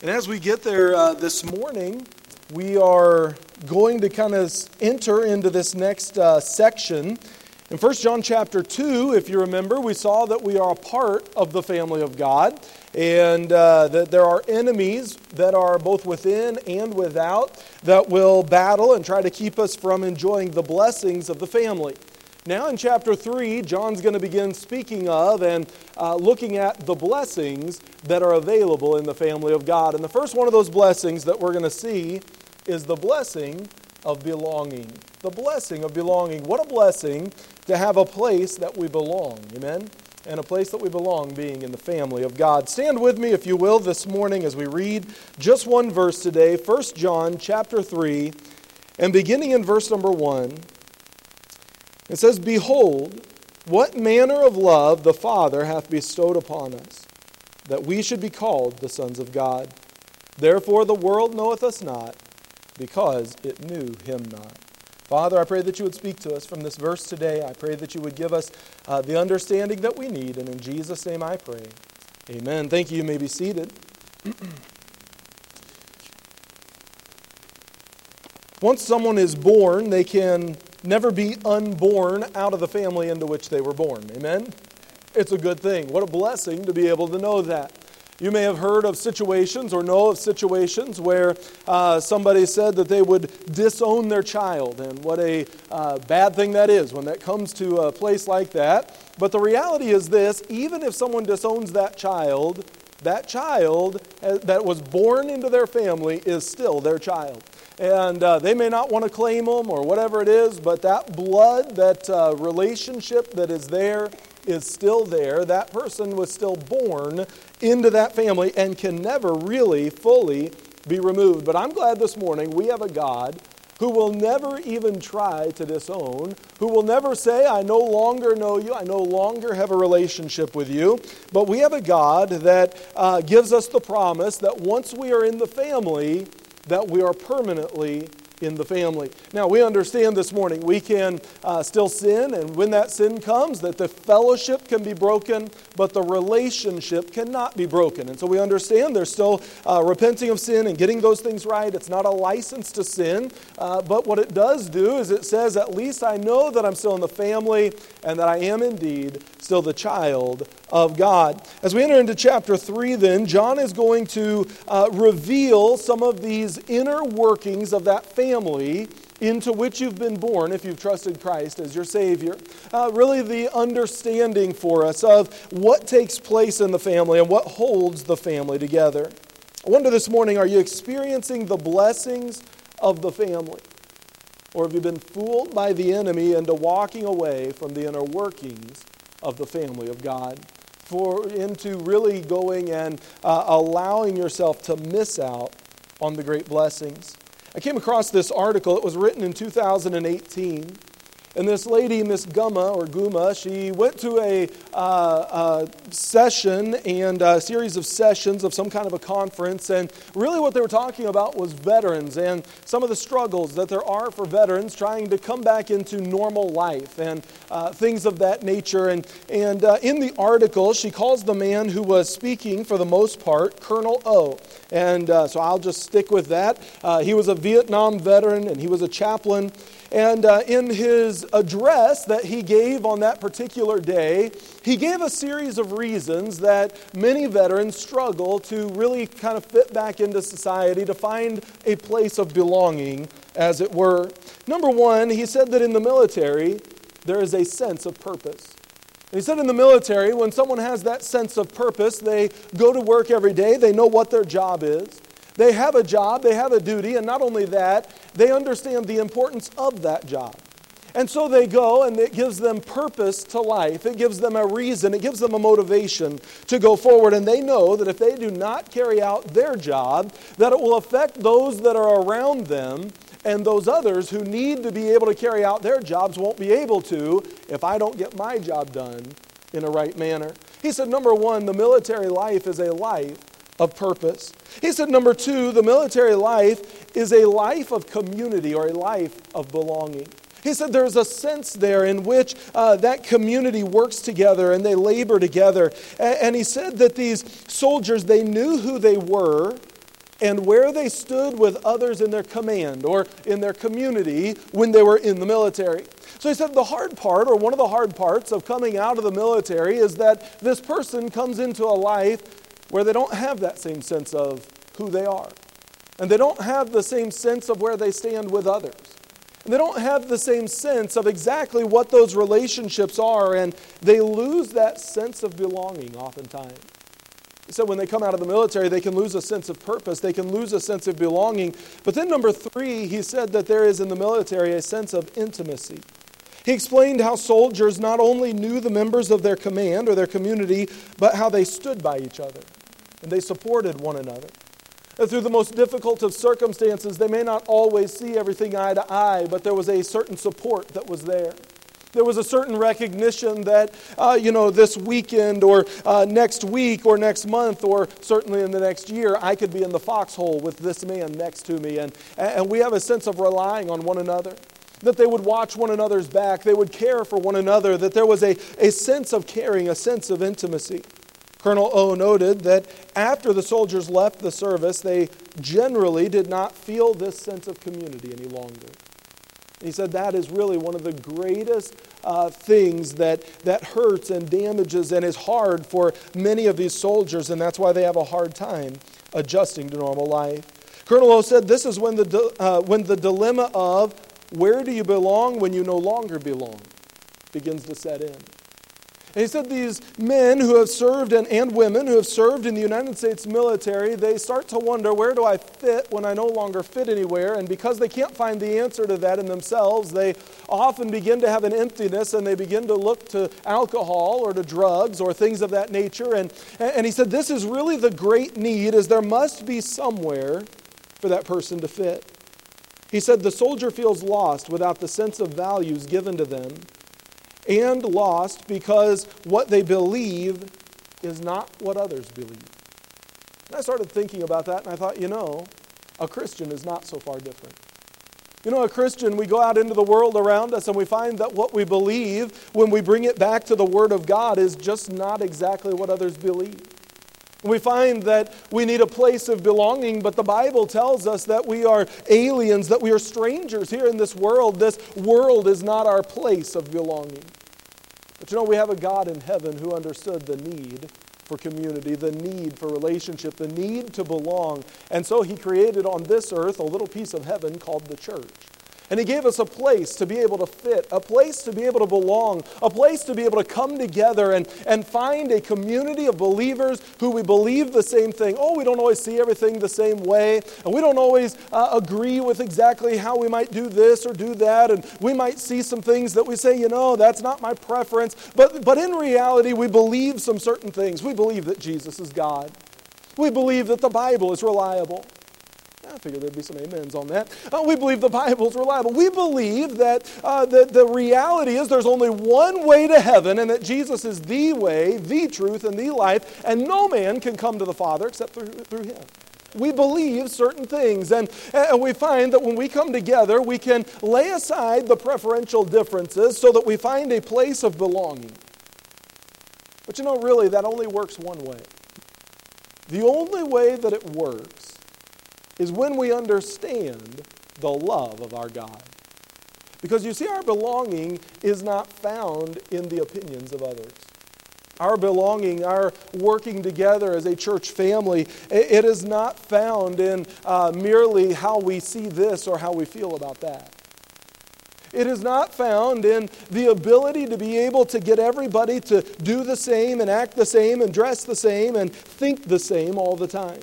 And as we get there uh, this morning, we are going to kind of enter into this next uh, section. In 1 John chapter 2, if you remember, we saw that we are a part of the family of God and uh, that there are enemies that are both within and without that will battle and try to keep us from enjoying the blessings of the family. Now, in chapter 3, John's going to begin speaking of and uh, looking at the blessings that are available in the family of God. And the first one of those blessings that we're going to see is the blessing of belonging. The blessing of belonging. What a blessing to have a place that we belong. Amen? And a place that we belong being in the family of God. Stand with me, if you will, this morning as we read just one verse today, 1 John chapter 3, and beginning in verse number 1. It says, Behold, what manner of love the Father hath bestowed upon us, that we should be called the sons of God. Therefore the world knoweth us not, because it knew him not. Father, I pray that you would speak to us from this verse today. I pray that you would give us uh, the understanding that we need, and in Jesus' name I pray. Amen. Thank you. You may be seated. Once someone is born, they can never be unborn out of the family into which they were born. Amen? It's a good thing. What a blessing to be able to know that. You may have heard of situations or know of situations where uh, somebody said that they would disown their child, and what a uh, bad thing that is when that comes to a place like that. But the reality is this even if someone disowns that child, that child uh, that was born into their family is still their child and uh, they may not want to claim them or whatever it is, but that blood, that uh, relationship that is there is still there. That person was still born into that family and can never really fully be removed. But I'm glad this morning we have a God who will never even try to disown, who will never say, I no longer know you, I no longer have a relationship with you. But we have a God that uh, gives us the promise that once we are in the family, that we are permanently in the family. Now, we understand this morning we can uh, still sin, and when that sin comes, that the fellowship can be broken, but the relationship cannot be broken. And so we understand there's still uh, repenting of sin and getting those things right. It's not a license to sin, uh, but what it does do is it says, at least I know that I'm still in the family and that I am indeed still the child of God. As we enter into chapter 3, then, John is going to uh, reveal some of these inner workings of that family into which you've been born if you've trusted Christ as your Savior. Uh, really, the understanding for us of what takes place in the family and what holds the family together. I wonder this morning are you experiencing the blessings of the family? Or have you been fooled by the enemy into walking away from the inner workings of the family of God? For into really going and uh, allowing yourself to miss out on the great blessings. I came across this article. It was written in 2018. And this lady, Miss Guma or Guma, she went to a, uh, session and a series of sessions of some kind of a conference. And really, what they were talking about was veterans and some of the struggles that there are for veterans trying to come back into normal life and uh, things of that nature. And, and uh, in the article, she calls the man who was speaking for the most part Colonel O. And uh, so I'll just stick with that. Uh, he was a Vietnam veteran and he was a chaplain. And uh, in his address that he gave on that particular day, he gave a series of reasons that many veterans struggle to really kind of fit back into society, to find a place of belonging, as it were. Number one, he said that in the military, there is a sense of purpose. He said in the military, when someone has that sense of purpose, they go to work every day, they know what their job is. They have a job, they have a duty, and not only that, they understand the importance of that job. And so they go, and it gives them purpose to life. It gives them a reason, it gives them a motivation to go forward. And they know that if they do not carry out their job, that it will affect those that are around them, and those others who need to be able to carry out their jobs won't be able to if I don't get my job done in a right manner. He said, number one, the military life is a life of purpose. He said, number two, the military life is a life of community or a life of belonging. He said there's a sense there in which uh, that community works together and they labor together. And, and he said that these soldiers, they knew who they were and where they stood with others in their command or in their community when they were in the military. So he said the hard part, or one of the hard parts of coming out of the military, is that this person comes into a life where they don't have that same sense of who they are. And they don't have the same sense of where they stand with others. And they don't have the same sense of exactly what those relationships are, and they lose that sense of belonging oftentimes. So when they come out of the military, they can lose a sense of purpose, they can lose a sense of belonging. But then, number three, he said that there is in the military a sense of intimacy. He explained how soldiers not only knew the members of their command or their community, but how they stood by each other and they supported one another. And through the most difficult of circumstances, they may not always see everything eye to eye, but there was a certain support that was there. There was a certain recognition that, uh, you know, this weekend or uh, next week or next month or certainly in the next year, I could be in the foxhole with this man next to me. And, and we have a sense of relying on one another. That they would watch one another's back, they would care for one another, that there was a, a sense of caring, a sense of intimacy. Colonel O noted that after the soldiers left the service, they generally did not feel this sense of community any longer. He said that is really one of the greatest uh, things that, that hurts and damages and is hard for many of these soldiers, and that's why they have a hard time adjusting to normal life. Colonel O said this is when the, uh, when the dilemma of where do you belong when you no longer belong begins to set in. And he said these men who have served and, and women who have served in the United States military, they start to wonder where do I fit when I no longer fit anywhere? And because they can't find the answer to that in themselves, they often begin to have an emptiness and they begin to look to alcohol or to drugs or things of that nature. And, and he said this is really the great need is there must be somewhere for that person to fit. He said the soldier feels lost without the sense of values given to them and lost because what they believe is not what others believe. And I started thinking about that and I thought, you know, a Christian is not so far different. You know, a Christian, we go out into the world around us and we find that what we believe, when we bring it back to the Word of God, is just not exactly what others believe. We find that we need a place of belonging, but the Bible tells us that we are aliens, that we are strangers here in this world. This world is not our place of belonging. But you know, we have a God in heaven who understood the need for community, the need for relationship, the need to belong. And so he created on this earth a little piece of heaven called the church. And He gave us a place to be able to fit, a place to be able to belong, a place to be able to come together and, and find a community of believers who we believe the same thing. Oh, we don't always see everything the same way, and we don't always uh, agree with exactly how we might do this or do that, and we might see some things that we say, you know, that's not my preference. But, but in reality, we believe some certain things. We believe that Jesus is God, we believe that the Bible is reliable. I figured there'd be some amens on that. Uh, we believe the Bible's reliable. We believe that uh, the, the reality is there's only one way to heaven and that Jesus is the way, the truth, and the life, and no man can come to the Father except through, through him. We believe certain things, and, and we find that when we come together, we can lay aside the preferential differences so that we find a place of belonging. But you know, really, that only works one way. The only way that it works is when we understand the love of our God. Because you see, our belonging is not found in the opinions of others. Our belonging, our working together as a church family, it is not found in uh, merely how we see this or how we feel about that. It is not found in the ability to be able to get everybody to do the same and act the same and dress the same and think the same all the time.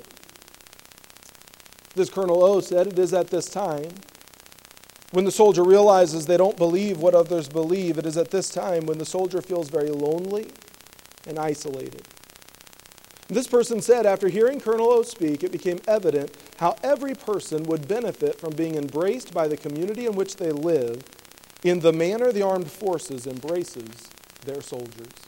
As Colonel O said, it is at this time when the soldier realizes they don't believe what others believe. It is at this time when the soldier feels very lonely and isolated. This person said, after hearing Colonel O speak, it became evident how every person would benefit from being embraced by the community in which they live in the manner the armed forces embraces their soldiers.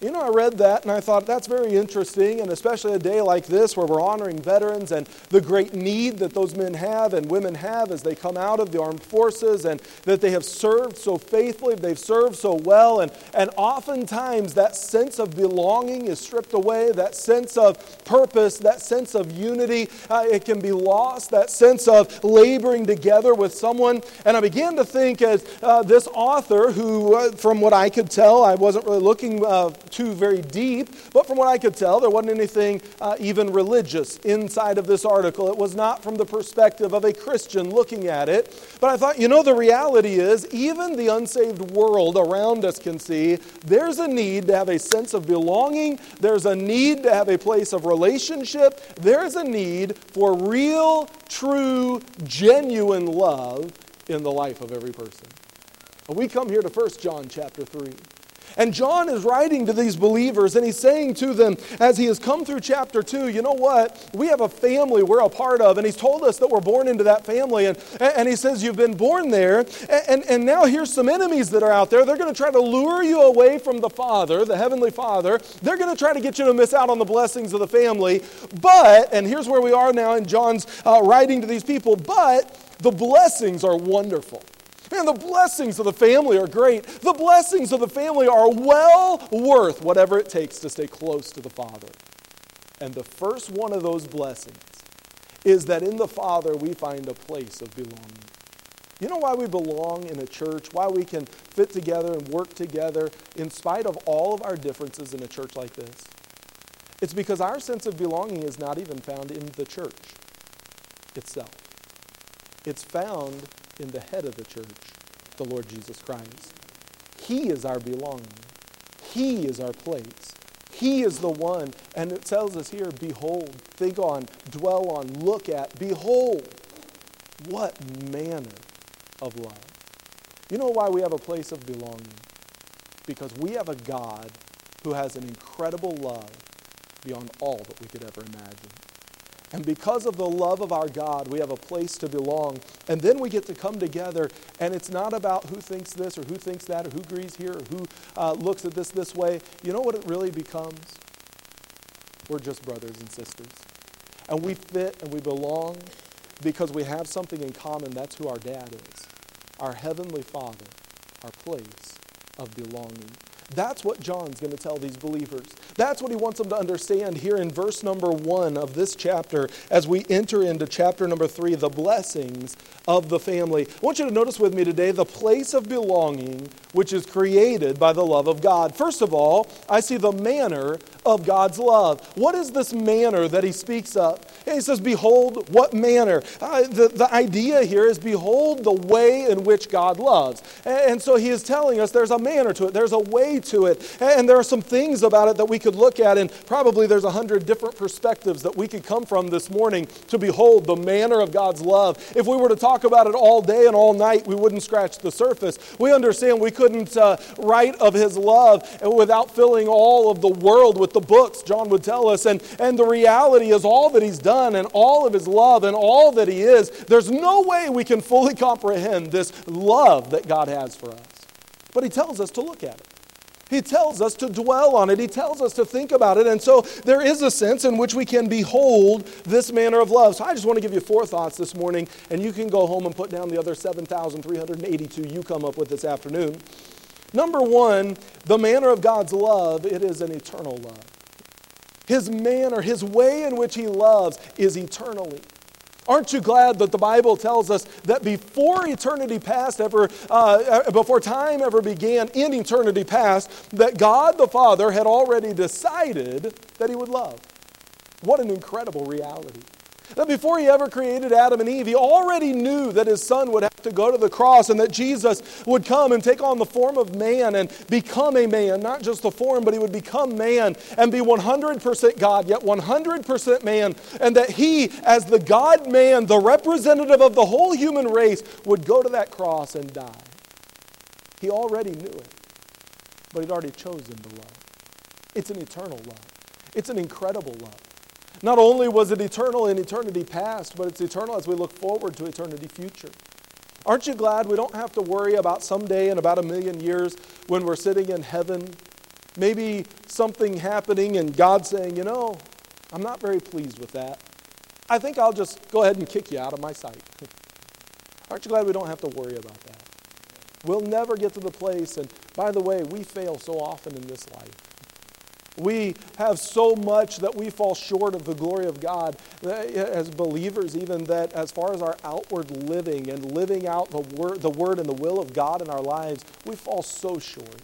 You know, I read that and I thought that's very interesting, and especially a day like this where we're honoring veterans and the great need that those men have and women have as they come out of the armed forces and that they have served so faithfully, they've served so well, and, and oftentimes that sense of belonging is stripped away, that sense of purpose, that sense of unity, uh, it can be lost, that sense of laboring together with someone. And I began to think as uh, this author, who, uh, from what I could tell, I wasn't really looking uh, too very deep, but from what I could tell, there wasn't anything uh, even religious inside of this article. It was not from the perspective of a Christian looking at it. But I thought, you know, the reality is, even the unsaved world around us can see there's a need to have a sense of belonging, there's a need to have a place of relationship, there's a need for real, true, genuine love in the life of every person. We come here to 1 John chapter 3. And John is writing to these believers and he's saying to them, as he has come through chapter 2, you know what? We have a family we're a part of. And he's told us that we're born into that family. And, and he says, You've been born there. And, and, now here's some enemies that are out there. They're going to try to lure you away from the Father, the Heavenly Father. They're going to try to get you to miss out on the blessings of the family. But, and here's where we are now in John's uh, writing to these people, but the blessings are wonderful. Man, the blessings of the family are great. The blessings of the family are well worth whatever it takes to stay close to the Father. And the first one of those blessings is that in the Father we find a place of belonging. You know why we belong in a church? Why we can fit together and work together in spite of all of our differences in a church like this? It's because our sense of belonging is not even found in the church itself. It's found in the head of the church, the Lord Jesus Christ. He is our belonging, He is our place. He is the one, and it tells us here behold, think on, dwell on, look at, behold, what manner of love. You know why we have a place of belonging? Because we have a God who has an incredible love beyond all that we could ever imagine. And because of the love of our God, we have a place to belong. And then we get to come together, and it's not about who thinks this or who thinks that or who agrees here or who uh, looks at this this way. You know what it really becomes? We're just brothers and sisters. And we fit and we belong because we have something in common. That's who our dad is our Heavenly Father, our place of belonging. That's what John's going to tell these believers. That's what he wants them to understand here in verse number one of this chapter as we enter into chapter number three, the blessings of the family. I want you to notice with me today the place of belonging which is created by the love of God. First of all, I see the manner of God's love. What is this manner that he speaks of? He says, Behold, what manner? Uh, the, the idea here is, Behold the way in which God loves. And, and so he is telling us there's a manner to it, there's a way to it. And there are some things about it that we could look at, and probably there's a hundred different perspectives that we could come from this morning to behold the manner of God's love. If we were to talk about it all day and all night, we wouldn't scratch the surface. We understand we couldn't uh, write of his love without filling all of the world with the books, John would tell us. And, and the reality is, all that he's done and all of his love and all that he is, there's no way we can fully comprehend this love that God has for us. But he tells us to look at it. He tells us to dwell on it. He tells us to think about it. And so there is a sense in which we can behold this manner of love. So I just want to give you four thoughts this morning, and you can go home and put down the other 7,382 you come up with this afternoon. Number one, the manner of God's love, it is an eternal love. His manner, his way in which he loves is eternally. Aren't you glad that the Bible tells us that before eternity past ever, uh, before time ever began in eternity past, that God the Father had already decided that He would love? What an incredible reality. That before he ever created Adam and Eve, he already knew that his son would have to go to the cross and that Jesus would come and take on the form of man and become a man, not just the form, but he would become man and be 100% God, yet 100% man, and that he, as the God man, the representative of the whole human race, would go to that cross and die. He already knew it, but he'd already chosen to love. It's an eternal love, it's an incredible love. Not only was it eternal in eternity past, but it's eternal as we look forward to eternity future. Aren't you glad we don't have to worry about someday in about a million years when we're sitting in heaven Maybe something happening and God saying, you know, I'm not very pleased with that. I think I'll just go ahead and kick you out of my sight. Aren't you glad we don't have to worry about that? We'll never get to the place, and by the way, we fail so often in this life. We have so much that we fall short of the glory of God as believers, even that as far as our outward living and living out the word, the word and the will of God in our lives, we fall so short.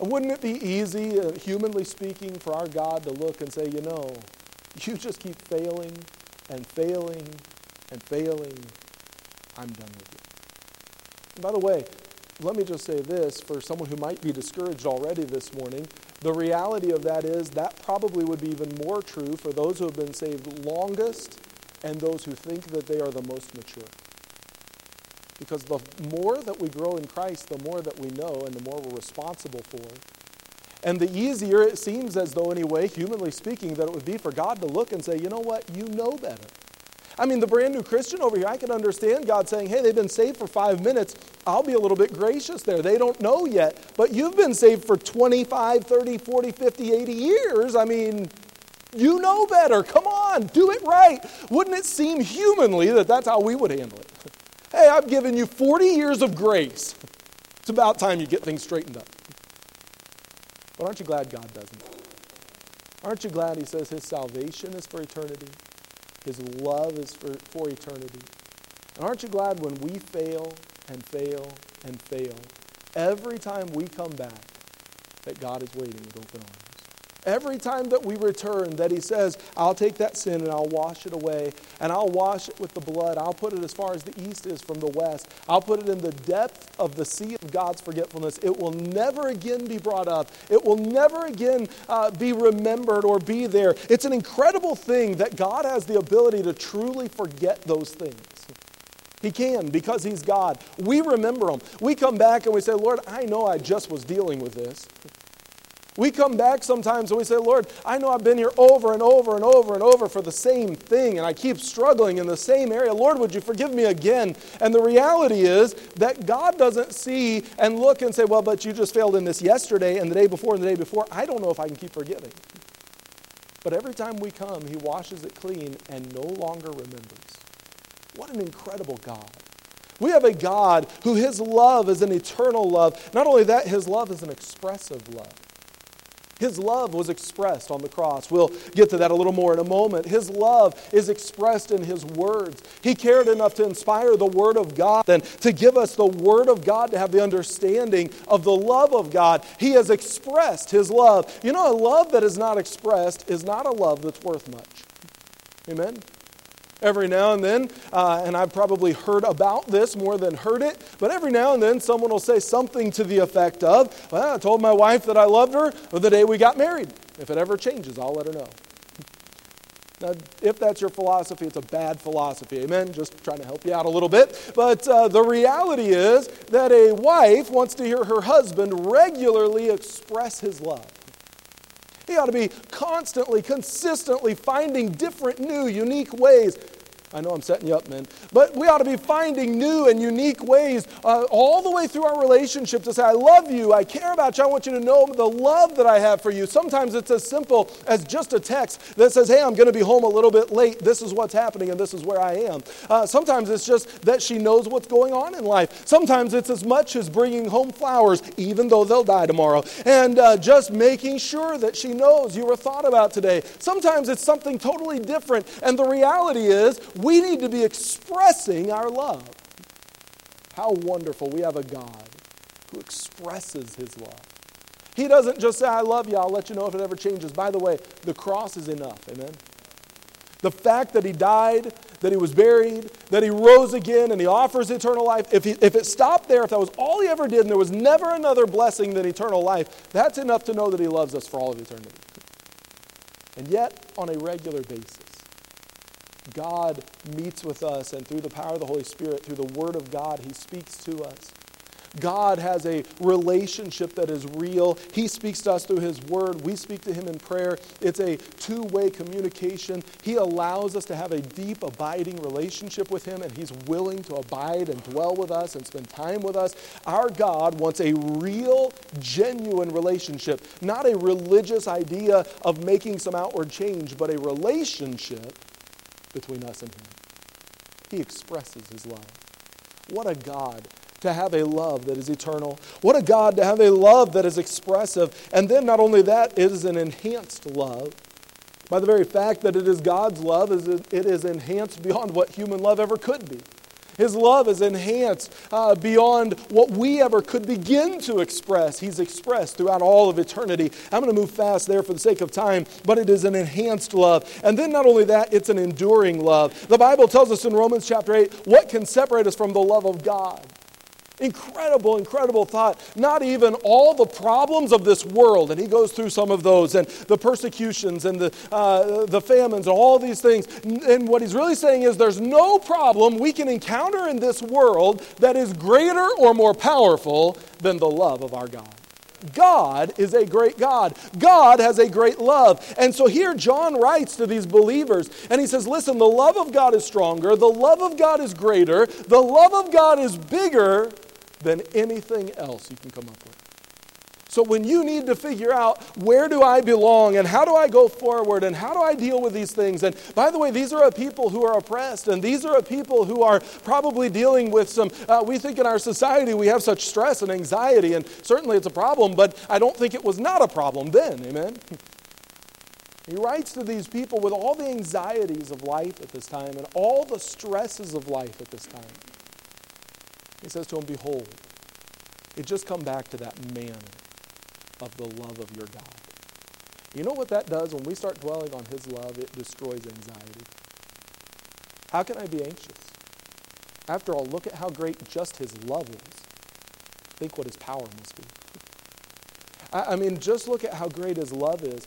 And wouldn't it be easy, uh, humanly speaking, for our God to look and say, you know, you just keep failing and failing and failing. I'm done with you. By the way, let me just say this for someone who might be discouraged already this morning. The reality of that is that probably would be even more true for those who have been saved longest and those who think that they are the most mature. Because the more that we grow in Christ, the more that we know and the more we're responsible for. And the easier it seems as though, anyway, humanly speaking, that it would be for God to look and say, you know what, you know better. I mean, the brand new Christian over here, I can understand God saying, hey, they've been saved for five minutes. I'll be a little bit gracious there. They don't know yet. But you've been saved for 25, 30, 40, 50, 80 years. I mean, you know better. Come on, do it right. Wouldn't it seem humanly that that's how we would handle it? Hey, I've given you 40 years of grace. It's about time you get things straightened up. But aren't you glad God doesn't? Aren't you glad He says His salvation is for eternity? His love is for, for eternity. And aren't you glad when we fail and fail and fail, every time we come back, that God is waiting with open arms? Every time that we return, that He says, I'll take that sin and I'll wash it away, and I'll wash it with the blood. I'll put it as far as the east is from the west. I'll put it in the depth of the sea of God's forgetfulness. It will never again be brought up, it will never again uh, be remembered or be there. It's an incredible thing that God has the ability to truly forget those things. He can because He's God. We remember Him. We come back and we say, Lord, I know I just was dealing with this. We come back sometimes and we say, Lord, I know I've been here over and over and over and over for the same thing, and I keep struggling in the same area. Lord, would you forgive me again? And the reality is that God doesn't see and look and say, Well, but you just failed in this yesterday and the day before and the day before. I don't know if I can keep forgiving. But every time we come, He washes it clean and no longer remembers. What an incredible God. We have a God who His love is an eternal love. Not only that, His love is an expressive love. His love was expressed on the cross. We'll get to that a little more in a moment. His love is expressed in His words. He cared enough to inspire the Word of God and to give us the Word of God to have the understanding of the love of God. He has expressed His love. You know, a love that is not expressed is not a love that's worth much. Amen? Every now and then, uh, and I've probably heard about this more than heard it, but every now and then someone will say something to the effect of, Well, I told my wife that I loved her the day we got married. If it ever changes, I'll let her know. Now, if that's your philosophy, it's a bad philosophy. Amen? Just trying to help you out a little bit. But uh, the reality is that a wife wants to hear her husband regularly express his love. He ought to be constantly, consistently finding different, new, unique ways I know I'm setting you up, man. But we ought to be finding new and unique ways uh, all the way through our relationship to say, I love you, I care about you, I want you to know the love that I have for you. Sometimes it's as simple as just a text that says, Hey, I'm going to be home a little bit late. This is what's happening and this is where I am. Uh, sometimes it's just that she knows what's going on in life. Sometimes it's as much as bringing home flowers, even though they'll die tomorrow, and uh, just making sure that she knows you were thought about today. Sometimes it's something totally different. And the reality is, we need to be expressing our love. How wonderful we have a God who expresses his love. He doesn't just say, I love you, I'll let you know if it ever changes. By the way, the cross is enough. Amen? The fact that he died, that he was buried, that he rose again, and he offers eternal life, if, he, if it stopped there, if that was all he ever did, and there was never another blessing than eternal life, that's enough to know that he loves us for all of eternity. And yet, on a regular basis, God meets with us, and through the power of the Holy Spirit, through the Word of God, He speaks to us. God has a relationship that is real. He speaks to us through His Word. We speak to Him in prayer. It's a two way communication. He allows us to have a deep, abiding relationship with Him, and He's willing to abide and dwell with us and spend time with us. Our God wants a real, genuine relationship, not a religious idea of making some outward change, but a relationship between us and Him. He expresses His love. What a God to have a love that is eternal. What a God to have a love that is expressive. And then, not only that, it is an enhanced love. By the very fact that it is God's love, it is enhanced beyond what human love ever could be. His love is enhanced uh, beyond what we ever could begin to express. He's expressed throughout all of eternity. I'm going to move fast there for the sake of time, but it is an enhanced love. And then, not only that, it's an enduring love. The Bible tells us in Romans chapter 8 what can separate us from the love of God? Incredible, incredible thought. Not even all the problems of this world, and he goes through some of those, and the persecutions and the, uh, the famines, and all these things. And what he's really saying is there's no problem we can encounter in this world that is greater or more powerful than the love of our God. God is a great God. God has a great love. And so here John writes to these believers and he says, Listen, the love of God is stronger, the love of God is greater, the love of God is bigger than anything else you can come up with. So when you need to figure out where do I belong and how do I go forward and how do I deal with these things, and by the way, these are a people who are oppressed and these are a people who are probably dealing with some. Uh, we think in our society we have such stress and anxiety, and certainly it's a problem, but I don't think it was not a problem then. Amen. He writes to these people with all the anxieties of life at this time and all the stresses of life at this time. He says to him, Behold, it just come back to that manner of the love of your God. You know what that does when we start dwelling on his love? It destroys anxiety. How can I be anxious? After all, look at how great just his love is. Think what his power must be. I, I mean, just look at how great his love is.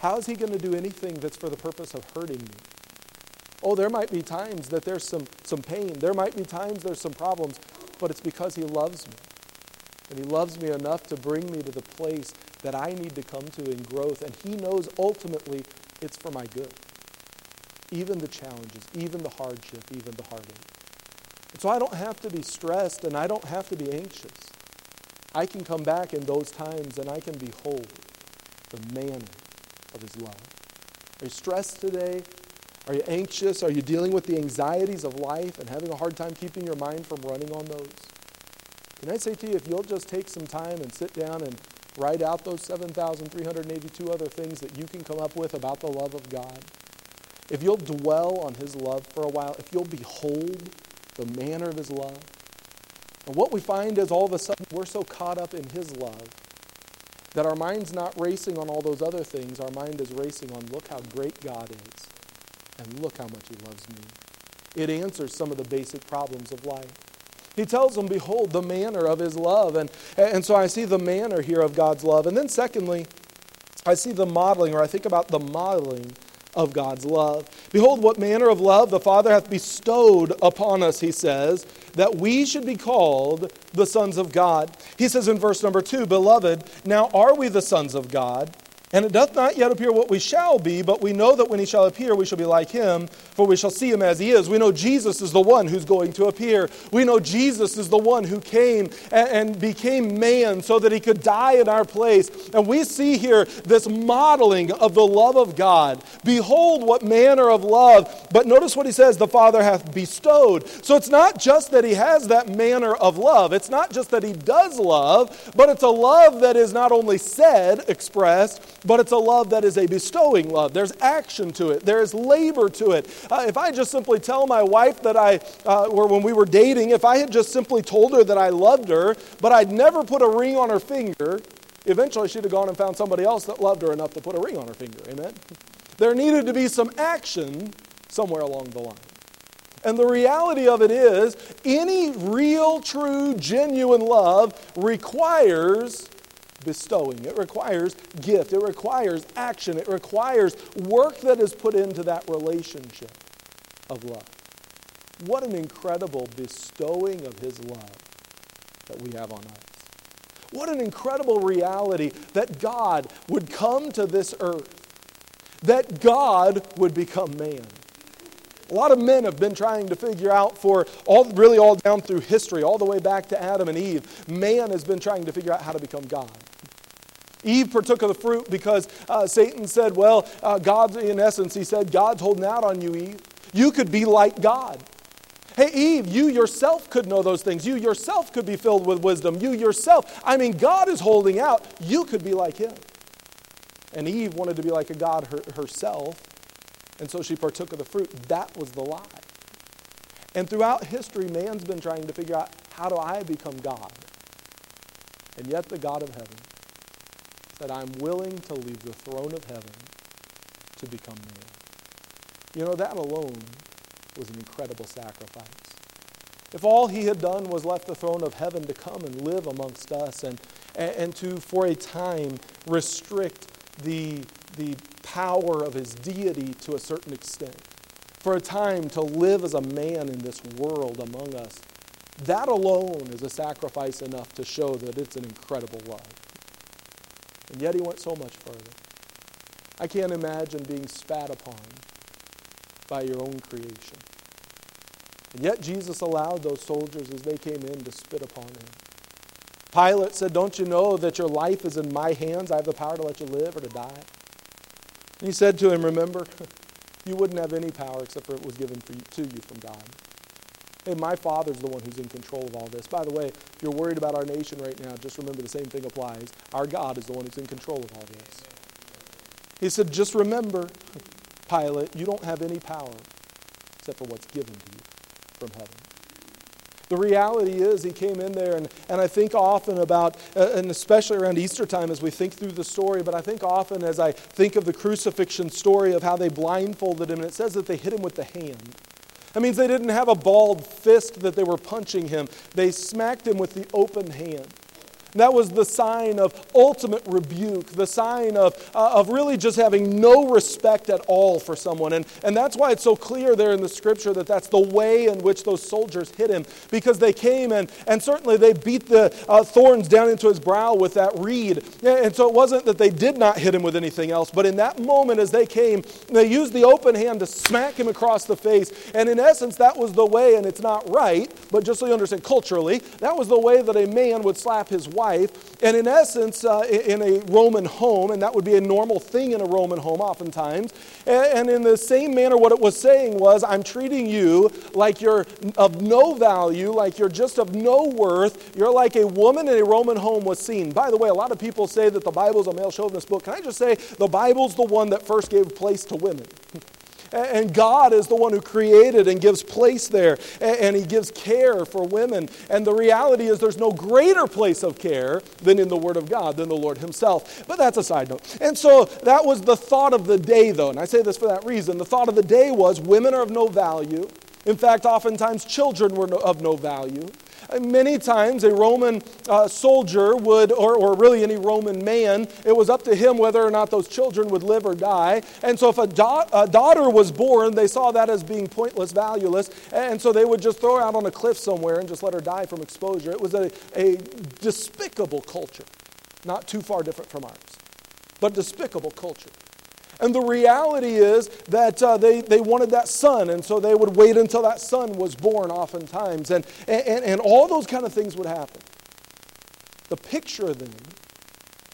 How is he going to do anything that's for the purpose of hurting me? Oh, there might be times that there's some, some pain. There might be times there's some problems but it's because He loves me. And He loves me enough to bring me to the place that I need to come to in growth. And He knows ultimately it's for my good. Even the challenges, even the hardship, even the heartache. And so I don't have to be stressed and I don't have to be anxious. I can come back in those times and I can behold the manner of His love. Are you stressed today? Are you anxious? Are you dealing with the anxieties of life and having a hard time keeping your mind from running on those? Can I say to you, if you'll just take some time and sit down and write out those 7,382 other things that you can come up with about the love of God, if you'll dwell on His love for a while, if you'll behold the manner of His love, and what we find is all of a sudden we're so caught up in His love that our mind's not racing on all those other things. Our mind is racing on look how great God is. And look how much He loves me. It answers some of the basic problems of life. He tells them, Behold, the manner of His love. And, and so I see the manner here of God's love. And then, secondly, I see the modeling, or I think about the modeling of God's love. Behold, what manner of love the Father hath bestowed upon us, he says, that we should be called the sons of God. He says in verse number two, Beloved, now are we the sons of God? And it doth not yet appear what we shall be, but we know that when he shall appear, we shall be like him, for we shall see him as he is. We know Jesus is the one who's going to appear. We know Jesus is the one who came and, became man so that he could die in our place. And we see here this modeling of the love of God. Behold, what manner of love. But notice what he says the Father hath bestowed. So it's not just that he has that manner of love, it's not just that he does love, but it's a love that is not only said, expressed, but it's a love that is a bestowing love. There's action to it, there is labor to it. Uh, if I just simply tell my wife that I, uh, or when we were dating, if I had just simply told her that I loved her, but I'd never put a ring on her finger, eventually she'd have gone and found somebody else that loved her enough to put a ring on her finger. Amen? There needed to be some action somewhere along the line. And the reality of it is, any real, true, genuine love requires bestowing. It requires gift. It requires action. It requires work that is put into that relationship of love. What an incredible bestowing of His love that we have on us. What an incredible reality that God would come to this earth, that God would become man. A lot of men have been trying to figure out for all, really all down through history, all the way back to Adam and Eve. Man has been trying to figure out how to become God. Eve partook of the fruit because uh, Satan said, Well, uh, God, in essence, he said, God's holding out on you, Eve. You could be like God. Hey, Eve, you yourself could know those things. You yourself could be filled with wisdom. You yourself, I mean, God is holding out. You could be like him. And Eve wanted to be like a God her, herself, and so she partook of the fruit. That was the lie. And throughout history, man's been trying to figure out how do I become God? And yet, the God of heaven said, I'm willing to leave the throne of heaven to become man. You know, that alone was an incredible sacrifice. If all he had done was left the throne of heaven to come and live amongst us and, and, and to, for a time, restrict the, the power of his deity to a certain extent, for a time to live as a man in this world among us, that alone is a sacrifice enough to show that it's an incredible love. And yet he went so much further. I can't imagine being spat upon by your own creation. And yet Jesus allowed those soldiers as they came in to spit upon him. Pilate said, Don't you know that your life is in my hands? I have the power to let you live or to die. And he said to him, Remember, you wouldn't have any power except for it was given you, to you from God. My Father's the one who's in control of all this. By the way, if you're worried about our nation right now, just remember the same thing applies. Our God is the one who's in control of all this. He said, Just remember, Pilate, you don't have any power except for what's given to you from heaven. The reality is, he came in there, and, and I think often about, uh, and especially around Easter time as we think through the story, but I think often as I think of the crucifixion story of how they blindfolded him, and it says that they hit him with the hand. That means they didn't have a balled fist that they were punching him, they smacked him with the open hand. That was the sign of ultimate rebuke, the sign of, uh, of really just having no respect at all for someone. And, and that's why it's so clear there in the scripture that that's the way in which those soldiers hit him, because they came and, and certainly they beat the uh, thorns down into his brow with that reed. And so it wasn't that they did not hit him with anything else, but in that moment as they came, they used the open hand to smack him across the face. And in essence, that was the way, and it's not right, but just so you understand culturally, that was the way that a man would slap his wife wife. And in essence, uh, in a Roman home, and that would be a normal thing in a Roman home oftentimes, and, and in the same manner, what it was saying was, I'm treating you like you're of no value, like you're just of no worth. You're like a woman in a Roman home was seen. By the way, a lot of people say that the Bible is a male chauvinist book. Can I just say the Bible's the one that first gave place to women? And God is the one who created and gives place there, and He gives care for women. And the reality is, there's no greater place of care than in the Word of God, than the Lord Himself. But that's a side note. And so that was the thought of the day, though. And I say this for that reason. The thought of the day was women are of no value. In fact, oftentimes children were of no value. Many times, a Roman uh, soldier would, or, or really any Roman man, it was up to him whether or not those children would live or die. And so, if a, da- a daughter was born, they saw that as being pointless, valueless, and so they would just throw her out on a cliff somewhere and just let her die from exposure. It was a, a despicable culture, not too far different from ours, but despicable culture. And the reality is that uh, they, they wanted that son, and so they would wait until that son was born, oftentimes, and, and, and all those kind of things would happen. The picture then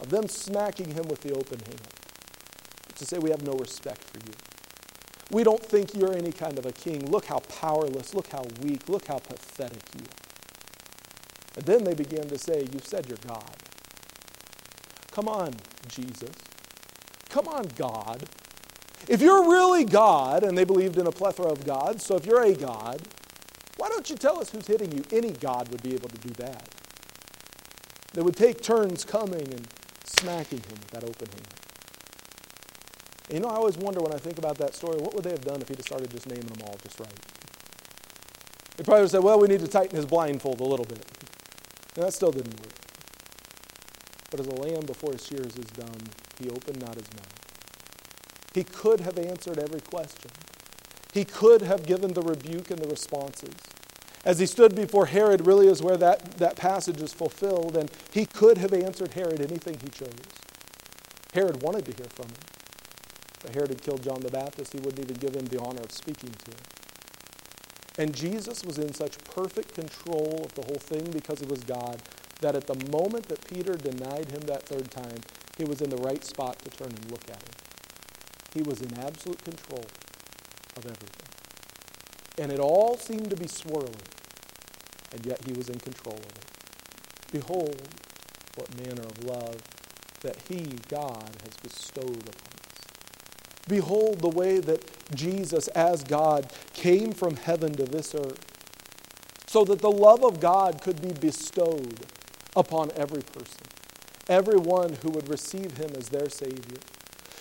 of them smacking him with the open hand to say, We have no respect for you. We don't think you're any kind of a king. Look how powerless, look how weak, look how pathetic you are. And then they began to say, You said you're God. Come on, Jesus. Come on, God. If you're really God, and they believed in a plethora of gods, so if you're a God, why don't you tell us who's hitting you? Any God would be able to do that. They would take turns coming and smacking him with that open hand. And you know, I always wonder when I think about that story, what would they have done if he'd have started just naming them all just right? They probably would have said, well, we need to tighten his blindfold a little bit. And that still didn't work. But as a lamb before his shears is done, he opened not his mouth. He could have answered every question. He could have given the rebuke and the responses. As he stood before Herod, really is where that, that passage is fulfilled, and he could have answered Herod anything he chose. Herod wanted to hear from him. But Herod had killed John the Baptist, he wouldn't even give him the honor of speaking to him. And Jesus was in such perfect control of the whole thing because he was God that at the moment that Peter denied him that third time, he was in the right spot to turn and look at him. He was in absolute control of everything. And it all seemed to be swirling, and yet he was in control of it. Behold, what manner of love that he, God, has bestowed upon us. Behold the way that Jesus, as God, came from heaven to this earth so that the love of God could be bestowed upon every person, everyone who would receive him as their Savior.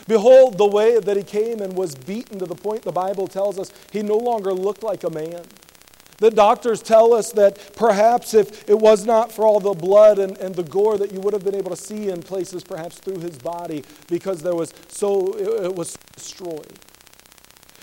Behold the way that he came and was beaten to the point the Bible tells us he no longer looked like a man. The doctors tell us that perhaps if it was not for all the blood and, and the gore that you would have been able to see in places perhaps through his body because there was so it, it was destroyed.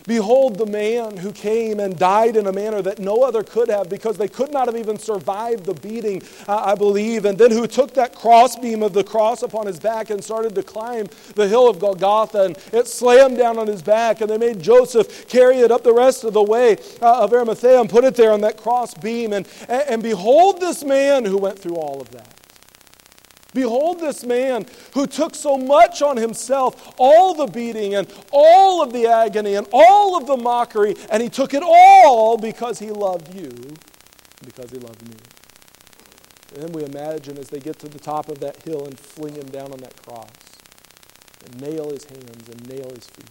Behold the man who came and died in a manner that no other could have because they could not have even survived the beating, I believe. And then who took that crossbeam of the cross upon his back and started to climb the hill of Golgotha. And it slammed down on his back. And they made Joseph carry it up the rest of the way uh, of Arimathea and put it there on that crossbeam. And, and behold this man who went through all of that. Behold this man who took so much on himself, all the beating and all of the agony and all of the mockery, and he took it all because he loved you, because he loved me. And then we imagine as they get to the top of that hill and fling him down on that cross, and nail his hands and nail his feet,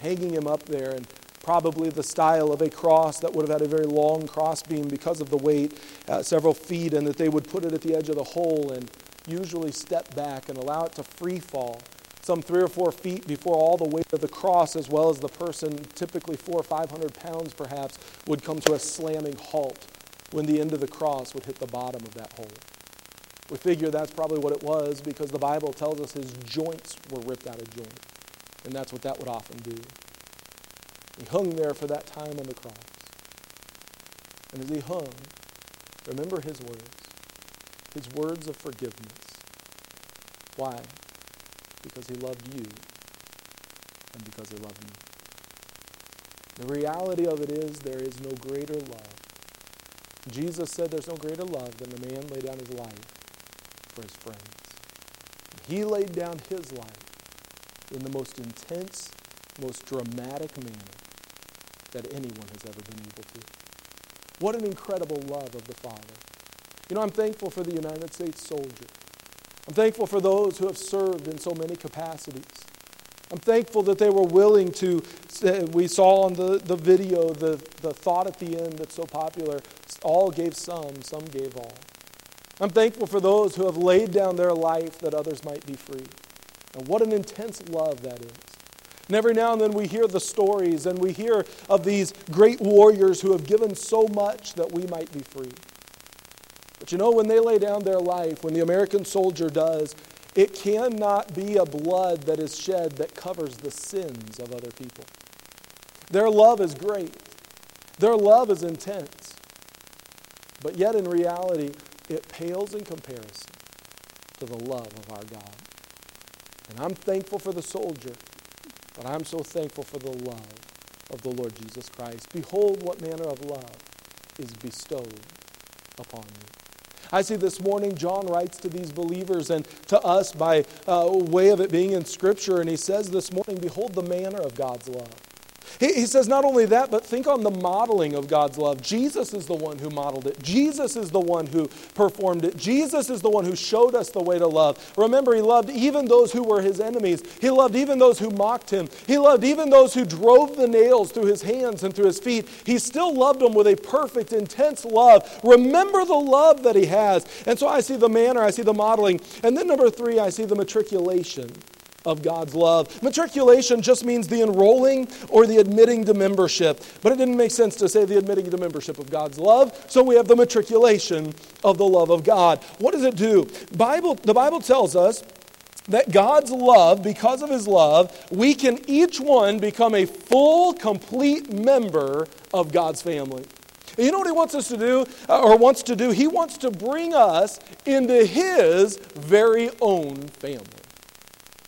hanging him up there and probably the style of a cross that would have had a very long crossbeam because of the weight, uh, several feet, and that they would put it at the edge of the hole and usually step back and allow it to free fall some three or four feet before all the weight of the cross, as well as the person, typically four or five hundred pounds perhaps, would come to a slamming halt when the end of the cross would hit the bottom of that hole. We figure that's probably what it was because the Bible tells us his joints were ripped out of joint. And that's what that would often do. He hung there for that time on the cross. And as he hung, remember his words, his words of forgiveness. Why? Because he loved you and because he loved me. The reality of it is there is no greater love. Jesus said there's no greater love than a man lay down his life for his friends. He laid down his life in the most intense, most dramatic manner that anyone has ever been able to. What an incredible love of the Father. You know, I'm thankful for the United States soldier. I'm thankful for those who have served in so many capacities. I'm thankful that they were willing to, we saw on the, the video the, the thought at the end that's so popular all gave some, some gave all. I'm thankful for those who have laid down their life that others might be free. And what an intense love that is. And every now and then we hear the stories and we hear of these great warriors who have given so much that we might be free. But you know, when they lay down their life, when the American soldier does, it cannot be a blood that is shed that covers the sins of other people. Their love is great, their love is intense. But yet, in reality, it pales in comparison to the love of our God. And I'm thankful for the soldier but I'm so thankful for the love of the Lord Jesus Christ. Behold, what manner of love is bestowed upon you. I see this morning John writes to these believers and to us by uh, way of it being in Scripture, and he says this morning, Behold the manner of God's love. He, he says not only that, but think on the modeling of God's love. Jesus is the one who modeled it, Jesus is the one who performed it, Jesus is the one who showed us the way to love. Remember, he loved even those who were his enemies, he loved even those who mocked him, he loved even those who drove the nails through his hands and through his feet. He still loved them with a perfect, intense love. Remember the love that he has. And so I see the manner, I see the modeling. And then number three, I see the matriculation of God's love. Matriculation just means the enrolling or the admitting to membership, but it didn't make sense to say the admitting to membership of God's love, so we have the matriculation of the love of God. What does it do? Bible, the Bible tells us that God's love, because of his love, we can each one become a full, complete member of God's family. You know what he wants us to do, uh, or wants to do? He wants to bring us into his very own family.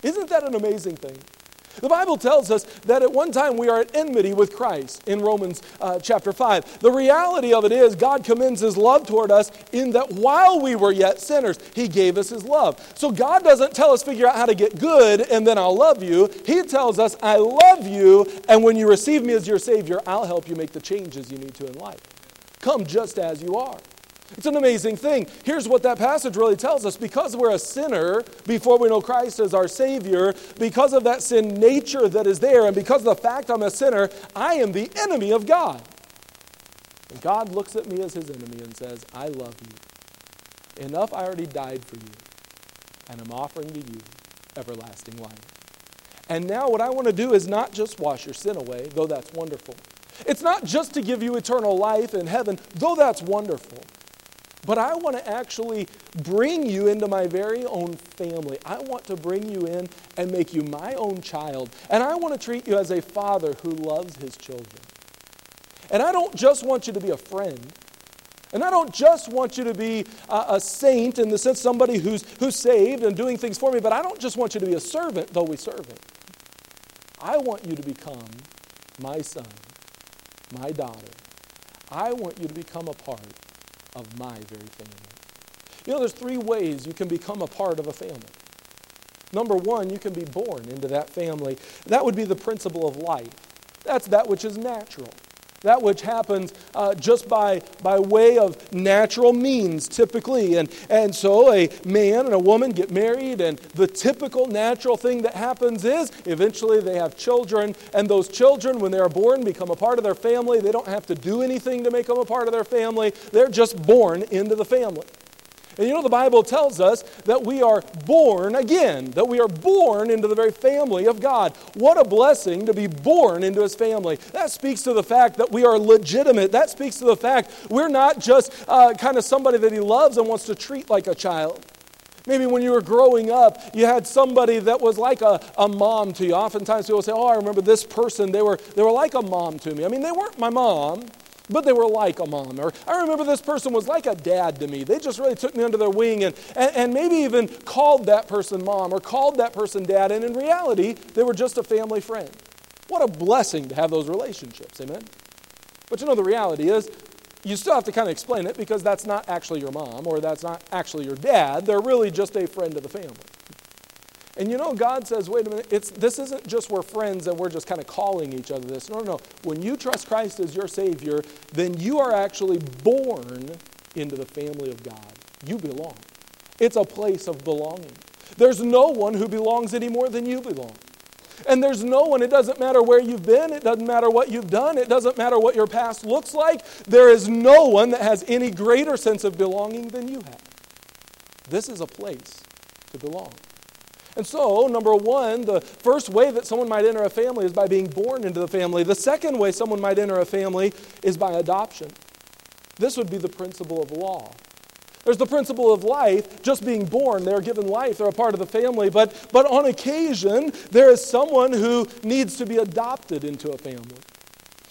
Isn't that an amazing thing? The Bible tells us that at one time we are at enmity with Christ in Romans uh, chapter 5. The reality of it is, God commends His love toward us in that while we were yet sinners, He gave us His love. So God doesn't tell us figure out how to get good and then I'll love you. He tells us, I love you, and when you receive me as your Savior, I'll help you make the changes you need to in life. Come just as you are. It's an amazing thing. Here's what that passage really tells us because we're a sinner before we know Christ as our Savior, because of that sin nature that is there, and because of the fact I'm a sinner, I am the enemy of God. And God looks at me as his enemy and says, I love you. Enough, I already died for you, and I'm offering to you everlasting life. And now, what I want to do is not just wash your sin away, though that's wonderful. It's not just to give you eternal life in heaven, though that's wonderful. But I want to actually bring you into my very own family. I want to bring you in and make you my own child. And I want to treat you as a father who loves his children. And I don't just want you to be a friend. And I don't just want you to be a, a, saint in the sense somebody who's, who's saved and doing things for me, but I don't just want you to be a servant, though we serve it. I want you to become my son, my daughter. I want you to become a part of my very family. You know, there's three ways you can become a part of a family. Number one, you can be born into that family. That would be the principle of life. That's that which is natural that which happens uh, just by, by way of natural means, typically. And, and so a man and a woman get married, and the typical natural thing that happens is eventually they have children, and those children, when they are born, become a part of their family. They don't have to do anything to make them a part of their family, they're just born into the family. And you know, the Bible tells us that we are born again, that we are born into the very family of God. What a blessing to be born into his family. That speaks to the fact that we are legitimate. That speaks to the fact we're not just uh, kind of somebody that he loves and wants to treat like a child. Maybe when you were growing up, you had somebody that was like a, a mom to you. Oftentimes people say, Oh, I remember this person. They were, they were like a mom to me. I mean, they weren't my mom, but they were like a mom. Or I remember this person was like a dad to me. They just really took me under their wing and, and, and maybe even called that person mom or called that person dad. And in reality, they were just a family friend. What a blessing to have those relationships. Amen? But you know, the reality is, you still have to kind of explain it because that's not actually your mom or that's not actually your dad. They're really just a friend of the family. And you know, God says, wait a minute, it's, this isn't just we're friends and we're just kind of calling each other this. No, no, no. When you trust Christ as your Savior, then you are actually born into the family of God. You belong. It's a place of belonging. There's no one who belongs any more than you belong. And there's no one, it doesn't matter where you've been, it doesn't matter what you've done, it doesn't matter what your past looks like. There is no one that has any greater sense of belonging than you have. This is a place to belong. And so, number one, the first way that someone might enter a family is by being born into the family. The second way someone might enter a family is by adoption. This would be the principle of law. There's the principle of life, just being born. They're given life, they're a part of the family. But, but on occasion, there is someone who needs to be adopted into a family.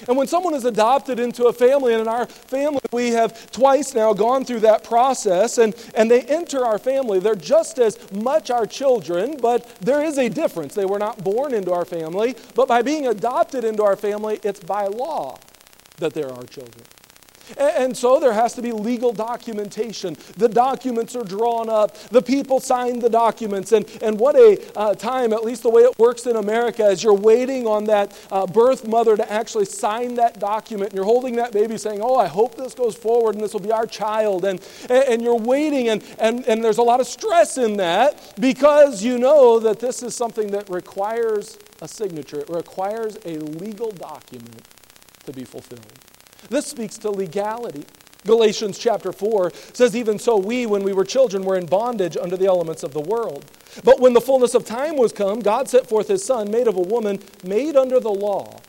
And when someone is adopted into a family, and in our family we have twice now gone through that process, and, and they enter our family, they're just as much our children, but there is a difference. They were not born into our family, but by being adopted into our family, it's by law that they're our children. And so there has to be legal documentation. The documents are drawn up. The people sign the documents. And, and what a uh, time, at least the way it works in America, as you're waiting on that uh, birth mother to actually sign that document. And you're holding that baby saying, Oh, I hope this goes forward and this will be our child. And, and you're waiting, and, and, and there's a lot of stress in that because you know that this is something that requires a signature, it requires a legal document to be fulfilled. This speaks to legality. Galatians chapter 4 says, Even so, we, when we were children, were in bondage under the elements of the world. But when the fullness of time was come, God sent forth his Son, made of a woman, made under the law,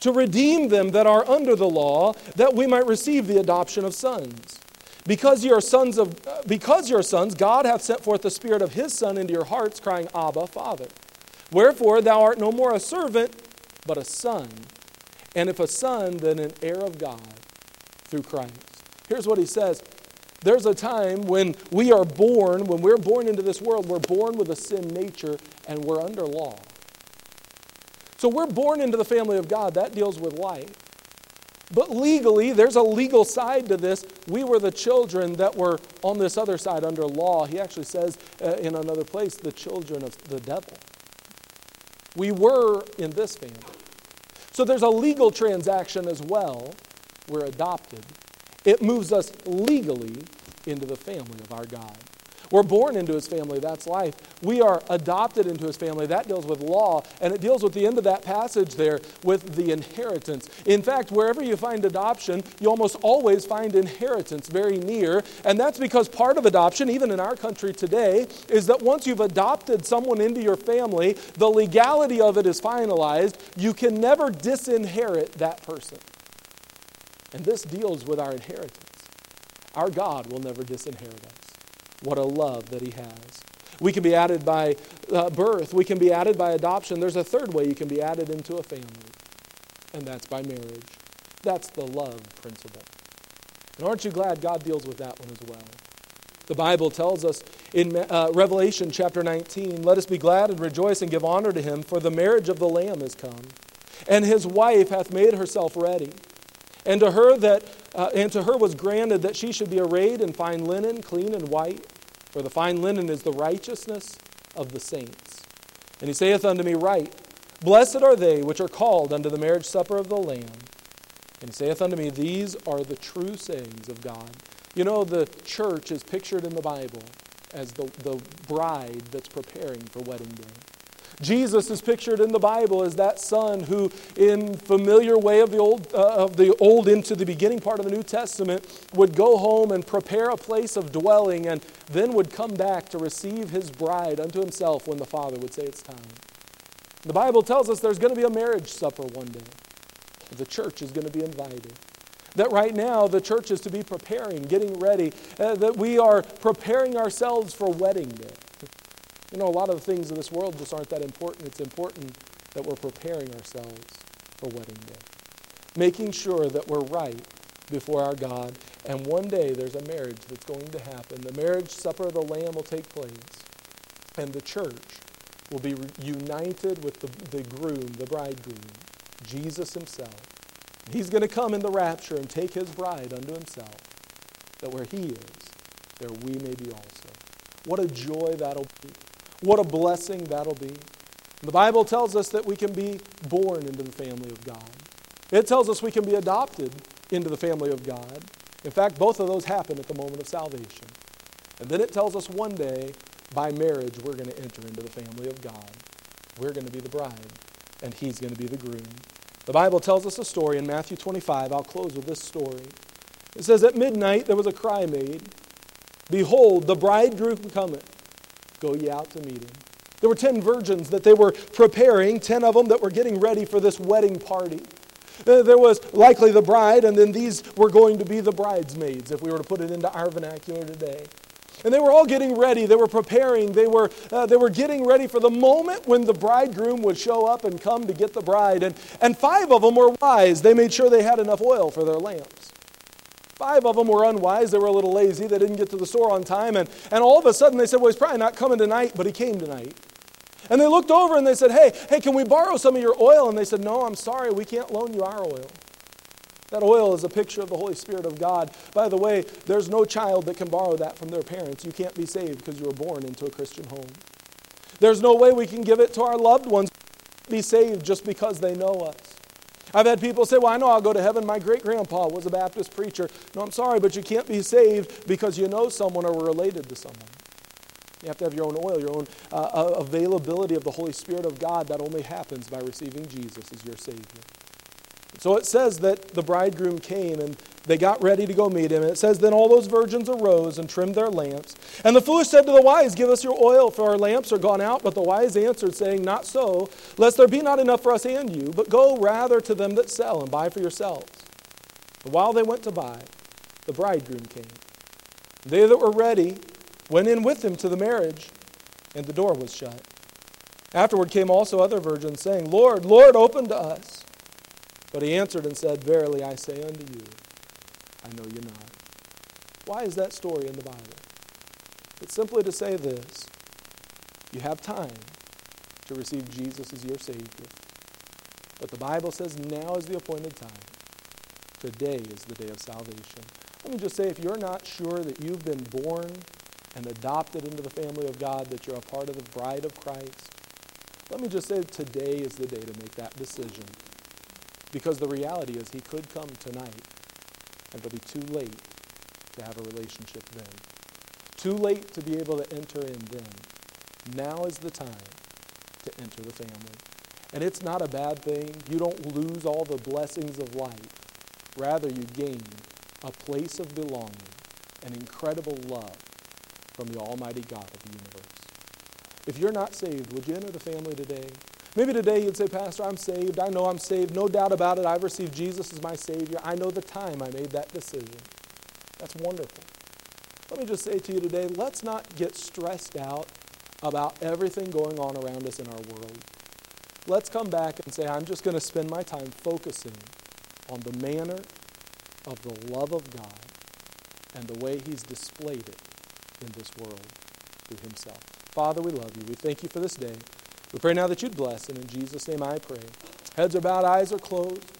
to redeem them that are under the law, that we might receive the adoption of sons. Because you are sons of because you are sons, God hath sent forth the Spirit of his Son into your hearts, crying, Abba, Father. Wherefore thou art no more a servant, but a son. And if a son, then an heir of God through Christ. Here's what he says There's a time when we are born, when we're born into this world, we're born with a sin nature and we're under law. So we're born into the family of God. That deals with life. But legally, there's a legal side to this. We were the children that were on this other side under law. He actually says uh, in another place, the children of the devil. We were in this family. So there's a legal transaction as well. We're adopted. It moves us legally into the family of our God. We're born into his family, that's life. We are adopted into his family, that deals with law. And it deals with the end of that passage there with the inheritance. In fact, wherever you find adoption, you almost always find inheritance very near. And that's because part of adoption, even in our country today, is that once you've adopted someone into your family, the legality of it is finalized. You can never disinherit that person. And this deals with our inheritance. Our God will never disinherit us. What a love that He has. We can be added by uh, birth, we can be added by adoption. There's a third way you can be added into a family, and that's by marriage. That's the love principle. And aren't you glad God deals with that one as well? The Bible tells us in uh, Revelation chapter 19 let us be glad and rejoice and give honor to him, for the marriage of the Lamb is come, and his wife hath made herself ready. And to her that uh, and to her was granted that she should be arrayed in fine linen, clean and white, for the fine linen is the righteousness of the saints. And he saith unto me, Write, blessed are they which are called unto the marriage supper of the Lamb. And he saith unto me, These are the true sayings of God. You know, the church is pictured in the Bible as the, the bride that's preparing for wedding day. Jesus is pictured in the Bible as that son who, in familiar way of the old, uh, of the old into the beginning part of the New Testament, would go home and prepare a place of dwelling, and then would come back to receive his bride unto himself when the Father would say it's time. The Bible tells us there's going to be a marriage supper one day. The church is going to be invited. That right now the church is to be preparing, getting ready, uh, that we are preparing ourselves for wedding day. You know, a lot of the things in this world just aren't that important. It's important that we're preparing ourselves for wedding day, making sure that we're right before our God. And one day there's a marriage that's going to happen. The marriage supper of the Lamb will take place, and the church will be united with the, the groom, the bridegroom, Jesus himself. He's going to come in the rapture and take his bride unto himself, that where he is, there we may be also. What a joy that'll be. What a blessing that'll be. The Bible tells us that we can be born into the family of God. It tells us we can be adopted into the family of God. In fact, both of those happen at the moment of salvation. And then it tells us one day, by marriage, we're going to enter into the family of God. We're going to be the bride, and he's going to be the groom. The Bible tells us a story in Matthew 25. I'll close with this story. It says, At midnight there was a cry made Behold, the bridegroom cometh. Go ye out to meet him. There were 10 virgins that they were preparing, 10 of them that were getting ready for this wedding party. Uh, there was likely the bride, and then these were going to be the bridesmaids, if we were to put it into our vernacular today. And they were all getting ready. They were preparing. They were, uh, they were getting ready for the moment when the bridegroom would show up and come to get the bride. And, and five of them were wise. They made sure they had enough oil for their lamps. Five of them were unwise. They were a little lazy. They didn't get to the store on time. And, and all of a sudden they said, Well, he's probably not coming tonight, but he came tonight. And they looked over and they said, Hey, hey, can we borrow some of your oil? And they said, No, I'm sorry, we can't loan you our oil. That oil is a picture of the Holy Spirit of God. By the way, there's no child that can borrow that from their parents. You can't be saved because you were born into a Christian home. There's no way we can give it to our loved ones, be saved just because they know us. I've had people say, Well, I know I'll go to heaven. My great grandpa was a Baptist preacher. No, I'm sorry, but you can't be saved because you know someone or were related to someone. You have to have your own oil, your own uh, uh availability of the Holy Spirit of God. That only happens by receiving Jesus as your Savior. So it says that the bridegroom came and they got ready to go meet him. And it says, Then all those virgins arose and trimmed their lamps. And the foolish said to the wise, Give us your oil, for our lamps are gone out. But the wise answered, saying, Not so, lest there be not enough for us and you, but go rather to them that sell and buy for yourselves. And while they went to buy, the bridegroom came. They that were ready went in with him to the marriage, and the door was shut. Afterward came also other virgins, saying, Lord, Lord, open to us. But he answered and said, Verily I say unto you, I know you're not. Why is that story in the Bible? It's simply to say this you have time to receive Jesus as your Savior. But the Bible says now is the appointed time. Today is the day of salvation. Let me just say if you're not sure that you've been born and adopted into the family of God, that you're a part of the bride of Christ, let me just say today is the day to make that decision. Because the reality is, He could come tonight, and it'll be too late to have a relationship then. Too late to be able to enter in then. Now is the time to enter the family. And it's not a bad thing. You don't lose all the blessings of life. Rather, you gain a place of belonging, an incredible love from the Almighty God of the universe. If you're not saved, would you enter the family today? Maybe today you'd say, Pastor, I'm saved. I know I'm saved. No doubt about it. I've received Jesus as my Savior. I know the time I made that decision. That's wonderful. Let me just say to you today let's not get stressed out about everything going on around us in our world. Let's come back and say, I'm just going to spend my time focusing on the manner of the love of God and the way He's displayed it in this world through Himself. Father, we love you. We thank you for this day. We pray now that you'd bless, and in Jesus' name I pray. Heads are bowed, eyes are closed.